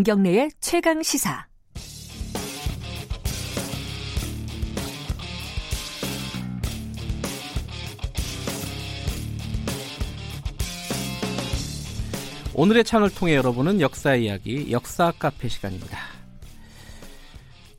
김경래의 최강 시사. 오늘의 창을 통해 여러분은 역사 이야기, 역사 카페 시간입니다.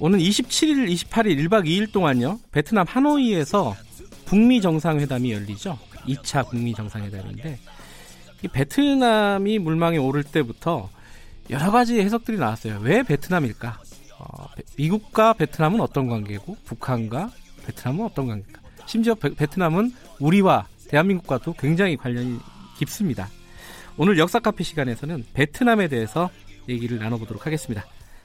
오는 27일, 28일, 1박 2일 동안요, 베트남 하노이에서 북미 정상회담이 열리죠. 2차 북미 정상회담인데, 이 베트남이 물망에 오를 때부터 여러 가지 해석들이 나왔어요. 왜 베트남일까? 어, 미국과 베트남은 어떤 관계고, 북한과 베트남은 어떤 관계일까? 심지어 베, 베트남은 우리와 대한민국과도 굉장히 관련이 깊습니다. 오늘 역사 카페 시간에서는 베트남에 대해서 얘기를 나눠보도록 하겠습니다.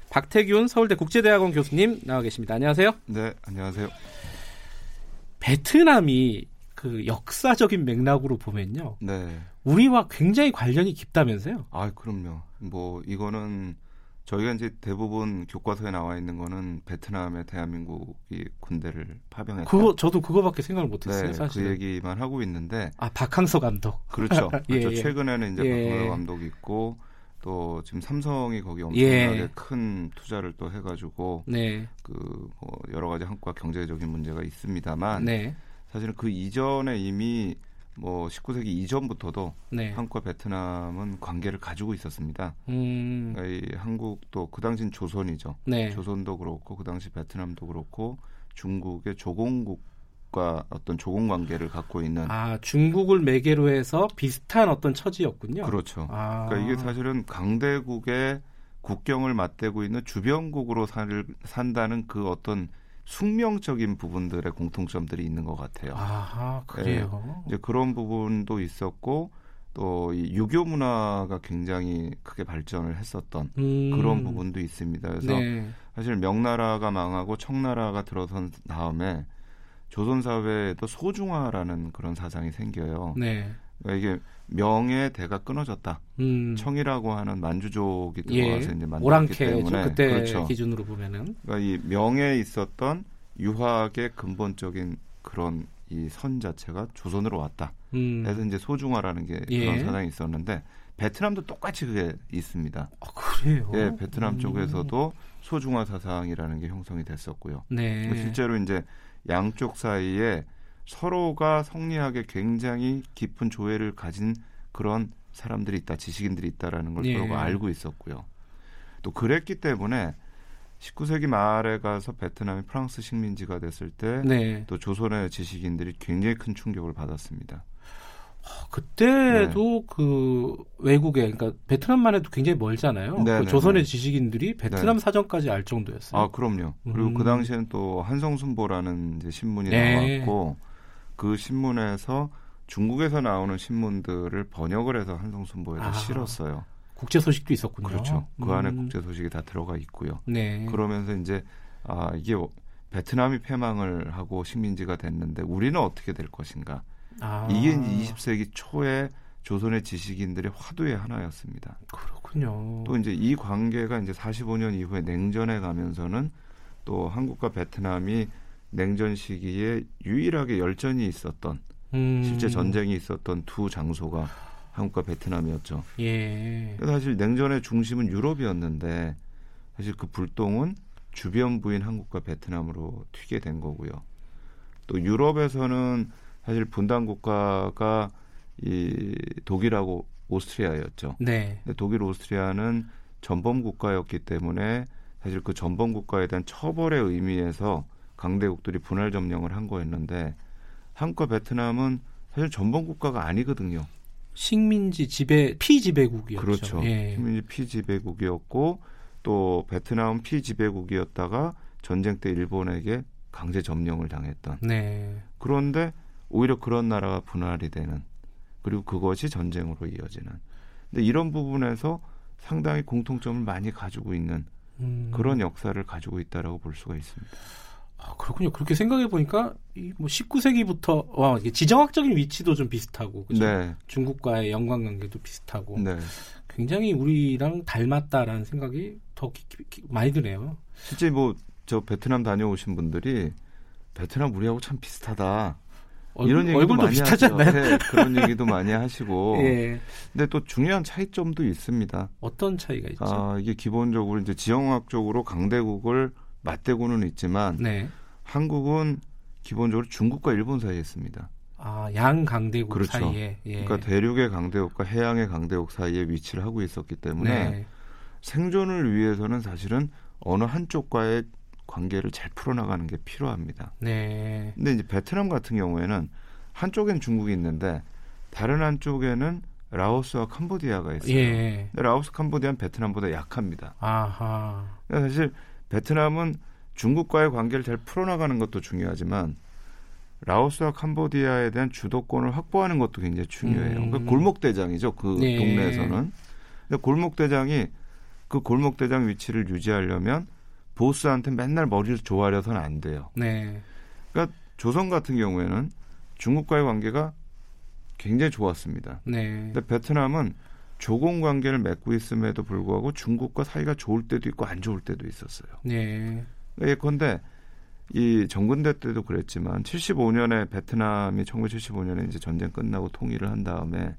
박태균 서울대 국제대학원 교수님 나와 계십니다. 안녕하세요. 네, 안녕하세요. 베트남이 그 역사적인 맥락으로 보면요. 네. 우리와 굉장히 관련이 깊다면서요? 아, 그럼요. 뭐 이거는 저희가 이제 대부분 교과서에 나와 있는 거는 베트남에 대한민국이 군대를 파병했다. 그거 저도 그거밖에 생각을 못했어요. 네, 사실 그 얘기만 하고 있는데. 아 박항서 감독. 그렇죠. 예, 그렇죠. 예. 최근에는 이제 예. 박항서 감독이 있고 또 지금 삼성이 거기 엄청나게 예. 큰 투자를 또 해가지고 네, 그뭐 여러 가지 한국과 경제적인 문제가 있습니다만 네, 사실은 그 이전에 이미 뭐 19세기 이전부터도 네. 한국과 베트남은 관계를 가지고 있었습니다. 음, 그러니까 이 한국도 그 당시는 조선이죠. 네, 조선도 그렇고 그 당시 베트남도 그렇고 중국의 조공국과 어떤 조공 관계를 갖고 있는 아 중국을 매개로 해서 비슷한 어떤 처지였군요. 그렇죠. 아, 그러니까 이게 사실은 강대국의 국경을 맞대고 있는 주변국으로 살, 산다는 그 어떤 숙명적인 부분들의 공통점들이 있는 것 같아요. 아하 그래요. 이제 그런 부분도 있었고 또이 유교 문화가 굉장히 크게 발전을 했었던 음, 그런 부분도 있습니다. 그래서 네, 사실 명나라가 망하고 청나라가 들어선 다음에 조선 사회에도 소중화라는 그런 사상이 생겨요. 네, 그러니까 이게 명의 대가 끊어졌다. 음, 청이라고 하는 만주족이 예, 들어와서 이제 만들었기 때문에 그때 그렇죠. 기준으로 보면은 그러니까 이 명에 있었던 유학의 근본적인 그런 이 선 자체가 조선으로 왔다. 음, 그래서 이제 소중화라는 게 예. 그런 사상이 있었는데 베트남도 똑같이 그게 있습니다. 아, 그래요. 예, 베트남 음, 쪽에서도 소중화 사상이라는 게 형성이 됐었고요. 네, 실제로 이제 양쪽 사이에 서로가 성리학에 굉장히 깊은 조예를 가진 그런 사람들이 있다, 지식인들이 있다라는 걸 예. 서로가 알고 있었고요. 또 그랬기 때문에 19세기 말에 가서 베트남이 프랑스 식민지가 됐을 때또 네. 조선의 지식인들이 굉장히 큰 충격을 받았습니다. 그때도 그 외국에 그러니까 베트남만 해도 굉장히 멀잖아요. 네, 그 네, 조선의 네. 지식인들이 베트남 네. 사정까지 알 정도였어요. 아, 그럼요. 그리고 음. 그 당시에는 또 한성순보라는 이제 신문이 네. 나왔고 그 신문에서 중국에서 나오는 신문들을 번역을 해서 한성순보에다 아. 실었어요. 국제 소식도 있었군요. 그렇죠. 그 안에 음, 국제 소식이 다 들어가 있고요. 네. 그러면서 이제 아 이게 베트남이 패망을 하고 식민지가 됐는데 우리는 어떻게 될 것인가? 아, 이게 이제 20세기 초에 조선의 지식인들의 화두의 하나였습니다. 그렇군요. 또 이제 이 관계가 이제 45년 이후에 냉전에 가면서는 또 한국과 베트남이 냉전 시기에 유일하게 열전이 있었던 음, 실제 전쟁이 있었던 두 장소가 한국과 베트남이었죠. 예. 사실 냉전의 중심은 유럽이었는데 사실 그 불똥은 주변 부인 한국과 베트남으로 튀게 된 거고요. 또 유럽에서는 사실 분단 국가가 이 독일하고 오스트리아였죠. 네. 근데 독일 오스트리아는 전범 국가였기 때문에 사실 그 전범 국가에 대한 처벌의 의미에서 강대국들이 분할 점령을 한 거였는데 한국과 베트남은 사실 전범 국가가 아니거든요. 식민지 지배 피지배국이었죠. 그렇죠. 예. 식민지 피지배국이었고 또 베트남은 피지배국이었다가 전쟁 때 일본에게 강제 점령을 당했던. 네. 그런데 오히려 그런 나라가 분할이 되는 그리고 그것이 전쟁으로 이어지는. 근데 이런 부분에서 상당히 공통점을 많이 가지고 있는 음, 그런 역사를 가지고 있다라고 볼 수가 있습니다. 아, 그렇군요. 그렇게 생각해 보니까 이뭐 19세기부터 와 지정학적인 위치도 좀 비슷하고 그죠? 네, 중국과의 연관 관계도 비슷하고 네. 굉장히 우리랑 닮았다라는 생각이 더 기- 기- 기- 많이 드네요. 실제 뭐 저 베트남 다녀오신 분들이 베트남 우리하고 참 비슷하다. 얼굴, 이런 얘기도 얼굴도 많이. 않나요? 네, 그런 얘기도 많이 하시고. 예. 근데 또 중요한 차이점도 있습니다. 어떤 차이가 있죠? 아, 이게 기본적으로 이제 지형학적으로 강대국을 맞대고는 있지만 네. 한국은 기본적으로 중국과 일본 사이에 있습니다. 아, 양 강대국 그렇죠. 사이에. 예. 그러니까 대륙의 강대국과 해양의 강대국 사이에 위치를 하고 있었기 때문에 네. 생존을 위해서는 사실은 어느 한쪽과의 관계를 잘 풀어나가는 게 필요합니다. 네. 근데 이제 베트남 같은 경우에는 한쪽엔 중국이 있는데 다른 한쪽에는 라오스와 캄보디아가 있어요. 예. 근데 라오스, 캄보디아는 베트남보다 약합니다. 아하. 그러니까 사실 베트남은 중국과의 관계를 잘 풀어나가는 것도 중요하지만 라오스와 캄보디아에 대한 주도권을 확보하는 것도 굉장히 중요해요. 음. 그러니까 골목 대장이죠. 그 네. 동네에서는. 근데 골목 대장이 그 골목 대장 위치를 유지하려면 보스한테 맨날 머리를 조아려서는 안 돼요. 네. 조선 같은 경우에는 중국과의 관계가 굉장히 좋았습니다. 네. 근데 베트남은 조공 관계를 맺고 있음에도 불구하고 중국과 사이가 좋을 때도 있고 안 좋을 때도 있었어요. 네. 예컨대 이 정근대 때도 그랬지만 75년에 베트남이 1975년에 이제 전쟁 끝나고 통일을 한 다음에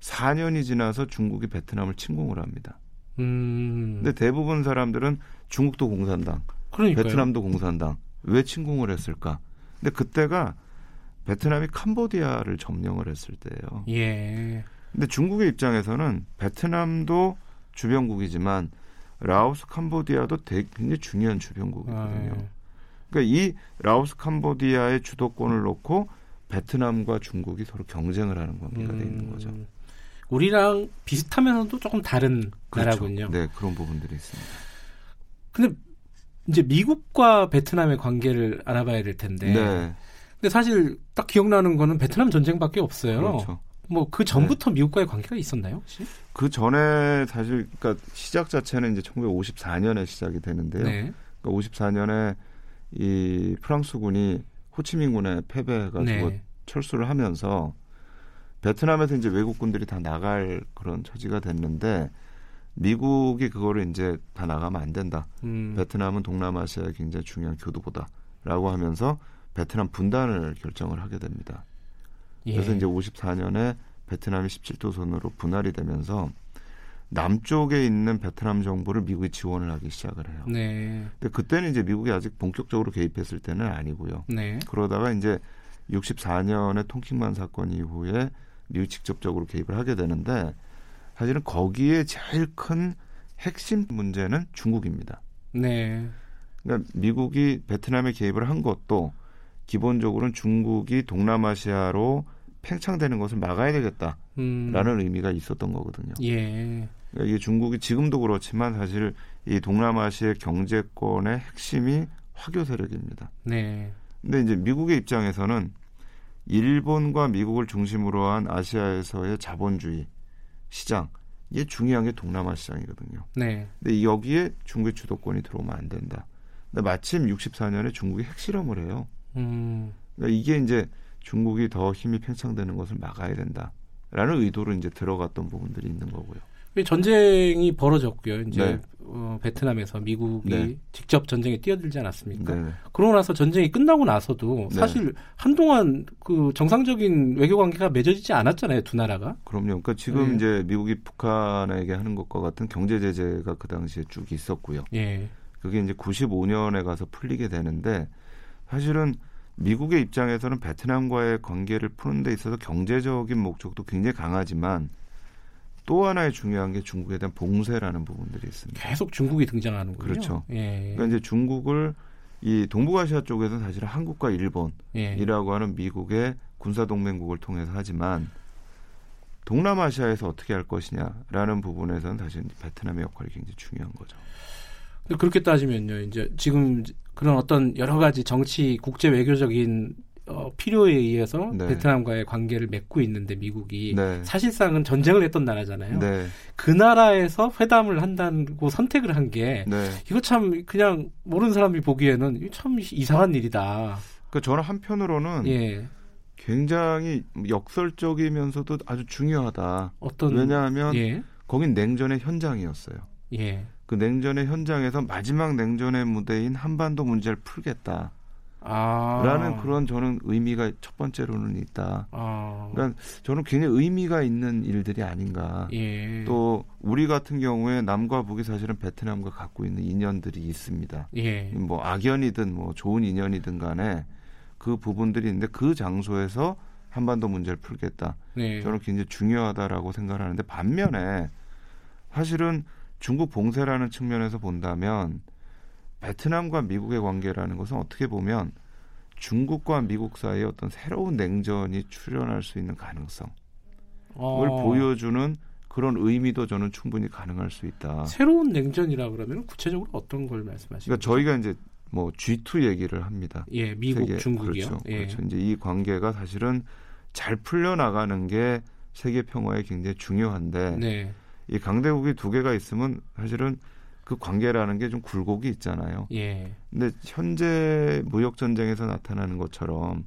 4년이 지나서 중국이 베트남을 침공을 합니다. 음. 근데 대부분 사람들은 중국도 공산당, 그러니까요. 베트남도 공산당 왜 침공을 했을까? 근데 그때가 베트남이 캄보디아를 점령을 했을 때예요. 예. 근데 중국의 입장에서는 베트남도 주변국이지만 라오스, 캄보디아도 되게 굉장히 중요한 주변국이거든요. 아, 그러니까 이 라오스, 캄보디아의 주도권을 놓고 베트남과 중국이 서로 경쟁을 하는 관계가 돼 있는 거죠. 음, 우리랑 비슷하면서도 조금 다른 그렇죠. 나라군요. 네, 그런 부분들이 있습니다. 근데 이제 미국과 베트남의 관계를 알아봐야 될 텐데. 네, 근데 사실 딱 기억나는 거는 베트남 전쟁밖에 없어요. 그렇죠. 뭐 그 전부터 미국과의 관계가 있었나요, 혹시? 그 전에 사실 그러니까 시작 자체는 이제 1954년에 시작이 되는데요. 네. 그러니까 54년에 이 프랑스군이 호치민군에 패배해가지고 네. 철수를 하면서 베트남에서 이제 외국군들이 다 나갈 그런 처지가 됐는데 미국이 그거를 이제 다 나가면 안 된다. 음, 베트남은 동남아시아의 굉장히 중요한 교두보다라고 하면서 베트남 분단을 결정을 하게 됩니다. 예. 그래서 이제 54년에 베트남이 17도선으로 분할이 되면서 남쪽에 있는 베트남 정부를 미국이 지원을 하기 시작을 해요. 네. 근데 그때는 이제 미국이 아직 본격적으로 개입했을 때는 아니고요. 네. 그러다가 이제 64년에 통킹만 사건 이후에 미국이 직접적으로 개입을 하게 되는데 사실은 거기에 제일 큰 핵심 문제는 중국입니다. 네. 그러니까 미국이 베트남에 개입을 한 것도 기본적으로는 중국이 동남아시아로 팽창되는 것을 막아야 되겠다라는 음, 의미가 있었던 거거든요. 예. 그러니까 이게 중국이 지금도 그렇지만 사실 이 동남아시아 경제권의 핵심이 화교 세력입니다. 네. 근데 이제 미국의 입장에서는 일본과 미국을 중심으로 한 아시아에서의 자본주의 시장 이게 중요한 게 동남아 시장이거든요. 네. 근데 여기에 중국의 주도권이 들어오면 안 된다. 근데 마침 64년에 중국이 핵실험을 해요. 음, 그러니까 이게 이제 중국이 더 힘이 팽창되는 것을 막아야 된다라는 의도로 이제 들어갔던 부분들이 있는 거고요. 전쟁이 벌어졌고요. 이제 네. 어, 베트남에서 미국이 네. 직접 전쟁에 뛰어들지 않았습니까? 네. 그러고 나서 전쟁이 끝나고 나서도 네. 사실 한동안 그 정상적인 외교 관계가 맺어지지 않았잖아요, 두 나라가. 그럼요. 그러니까 지금 네. 이제 미국이 북한에게 하는 것과 같은 경제 제재가 그 당시에 쭉 있었고요. 예. 그게 이제 95년에 가서 풀리게 되는데 사실은 미국의 입장에서는 베트남과의 관계를 푸는 데 있어서 경제적인 목적도 굉장히 강하지만 또 하나의 중요한 게 중국에 대한 봉쇄라는 부분들이 있습니다. 계속 중국이 등장하는군요. 그렇죠. 예. 그러니까 이제 중국을 이 동북아시아 쪽에서는 사실은 한국과 일본이라고 예. 하는 미국의 군사 동맹국을 통해서 하지만 동남아시아에서 어떻게 할 것이냐라는 부분에서는 사실 베트남의 역할이 굉장히 중요한 거죠. 근데 그렇게 따지면요, 이제 지금 그런 어떤 여러 가지 정치, 국제 외교적인 어, 필요에 의해서 네. 베트남과의 관계를 맺고 있는데 미국이 네. 사실상은 전쟁을 했던 나라잖아요. 네, 그 나라에서 회담을 한다고 선택을 한게 네. 이거 참 그냥 모르는 사람이 보기에는 참 이상한 일이다. 그 저는 한편으로는 예. 굉장히 역설적이면서도 아주 중요하다. 어떤 왜냐하면 예. 거긴 냉전의 현장이었어요. 예. 그 냉전의 현장에서 마지막 냉전의 무대인 한반도 문제를 풀겠다. 아. 라는 그런 저는 의미가 첫 번째로는 있다. 아. 그러니까 저는 굉장히 의미가 있는 일들이 아닌가. 예. 또 우리 같은 경우에 남과 북이 사실은 베트남과 갖고 있는 인연들이 있습니다. 예. 뭐 악연이든 뭐 좋은 인연이든 간에 그 부분들이 있는데 그 장소에서 한반도 문제를 풀겠다. 네. 저는 굉장히 중요하다라고 생각하는데 반면에 사실은 중국 봉쇄라는 측면에서 본다면 베트남과 미국의 관계라는 것은 어떻게 보면 중국과 미국 사이에 어떤 새로운 냉전이 출현할 수 있는 가능성을 어, 보여주는 그런 의미도 저는 충분히 가능할 수 있다. 새로운 냉전이라 그러면 구체적으로 어떤 걸 말씀하시는 그러니까 저희가 이제 뭐 G2 얘기를 합니다. 예, 미국, 세계- 중국이요. 그렇죠. 예. 그렇죠. 이제 이 관계가 사실은 잘 풀려 나가는 게 세계 평화에 굉장히 중요한데 네. 이 강대국이 두 개가 있으면 사실은 그 관계라는 게 좀 굴곡이 있잖아요. 예. 근데 현재 무역 전쟁에서 나타나는 것처럼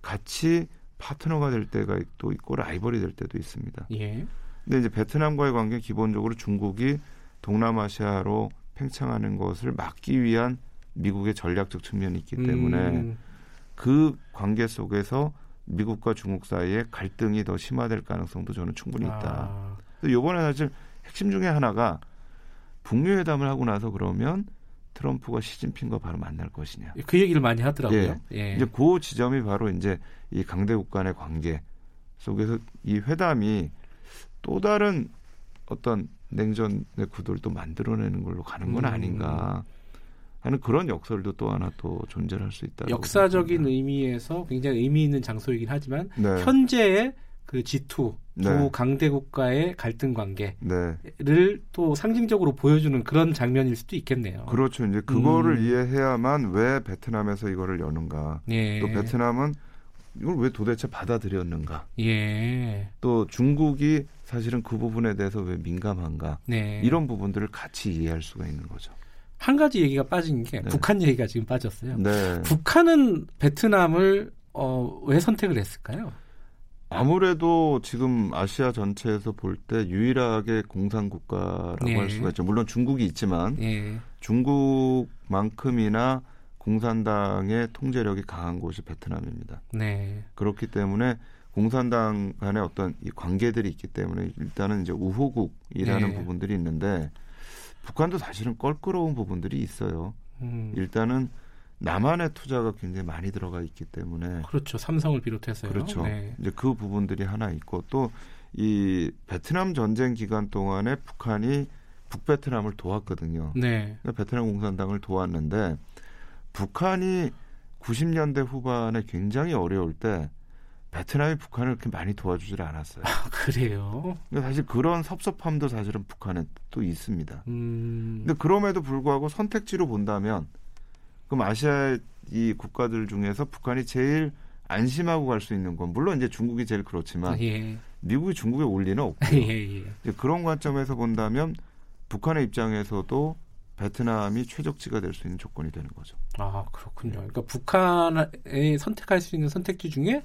같이 파트너가 될 때가 또 있고 라이벌이 될 때도 있습니다. 예. 근데 이제 베트남과의 관계 는 기본적으로 중국이 동남아시아로 팽창하는 것을 막기 위한 미국의 전략적 측면이 있기 때문에 음, 그 관계 속에서 미국과 중국 사이에 갈등이 더 심화될 가능성도 저는 충분히 있다. 아, 이번에 사실 핵심 중에 하나가 북미 회담을 하고 나서 그러면 트럼프가 시진핑과 바로 만날 것이냐. 그 얘기를 많이 하더라고요. 예. 이제 그 지점이 바로 이제 이 강대국 간의 관계 속에서 이 회담이 또 다른 어떤 냉전의 구도를 또 만들어내는 걸로 가는 건 음. 아닌가 하는 그런 역설도 또 하나 또 존재할 수 있다. 역사적인 의미에서 굉장히 의미 있는 장소이긴 하지만 네. 현재의 그 G2 두 네. 강대국과의 갈등 관계를 네. 또 상징적으로 보여주는 그런 장면일 수도 있겠네요. 그렇죠. 이제 그거를 음. 이해해야만 왜 베트남에서 이거를 여는가. 예. 또 베트남은 이걸 왜 도대체 받아들였는가. 예. 또 중국이 사실은 그 부분에 대해서 왜 민감한가. 네. 이런 부분들을 같이 이해할 수가 있는 거죠. 한 가지 얘기가 빠진 게 네. 북한 얘기가 지금 빠졌어요. 네. 북한은 베트남을 어, 왜 선택을 했을까요? 아무래도 지금 아시아 전체에서 볼 때 유일하게 공산 국가라고 네. 할 수가 있죠. 물론 중국이 있지만 예. 중국만큼이나 공산당의 통제력이 강한 곳이 베트남입니다. 네. 그렇기 때문에 공산당 간의 어떤 이 관계들이 있기 때문에 일단은 이제 우호국이라는 네. 부분들이 있는데 북한도 사실은 껄끄러운 부분들이 있어요. 음, 일단은 남한의 투자가 굉장히 많이 들어가 있기 때문에 그렇죠. 삼성을 비롯해서요. 그렇죠. 네. 이제 그 부분들이 하나 있고 또 이 베트남 전쟁 기간 동안에 북한이 북베트남을 도왔거든요. 네. 그러니까 베트남 공산당을 도왔는데 북한이 90년대 후반에 굉장히 어려울 때 베트남이 북한을 그렇게 많이 도와주질 않았어요. 아, 그래요. 근데 사실 그런 섭섭함도 사실은 북한에 또 있습니다. 음, 근데 그럼에도 불구하고 선택지로 본다면 그럼 아시아 이 국가들 중에서 북한이 제일 안심하고 갈 수 있는 건 물론 이제 중국이 제일 그렇지만 예. 미국이 중국에 올 리는 없고 예, 예. 이제 그런 관점에서 본다면 북한의 입장에서도 베트남이 최적지가 될 수 있는 조건이 되는 거죠. 아, 그렇군요. 그러니까 북한에 선택할 수 있는 선택지 중에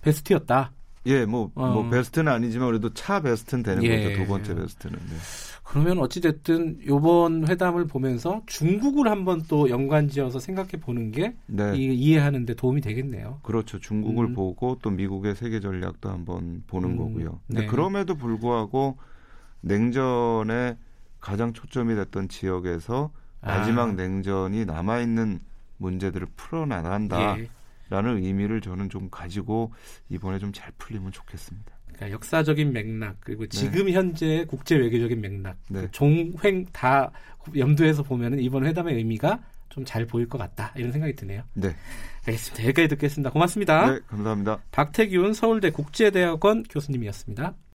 베스트였다. 예, 뭐, 어. 뭐 베스트는 아니지만 그래도 차 베스트는 되는 예. 거죠. 두 번째 베스트는. 네. 그러면 어찌 됐든 요번 회담을 보면서 중국을 한번 또 연관지어서 생각해 보는 게 네. 이, 이해하는 데 도움이 되겠네요. 그렇죠. 중국을 음. 보고 또 미국의 세계 전략도 한번 보는 음, 거고요. 근데 네. 그럼에도 불구하고 냉전에 가장 초점이 됐던 지역에서 마지막 아. 냉전이 남아 있는 문제들을 풀어나간다 라는 예. 의미를 저는 좀 가지고 이번에 좀 잘 풀리면 좋겠습니다. 그러니까 역사적인 맥락 그리고 지금 현재 국제 외교적인 맥락 네. 그 종횡 다 염두에서 보면은 이번 회담의 의미가 좀 잘 보일 것 같다 이런 생각이 드네요. 네. 알겠습니다. 여기까지 듣겠습니다. 고맙습니다. 네, 감사합니다. 박태균 서울대 국제대학원 교수님이었습니다.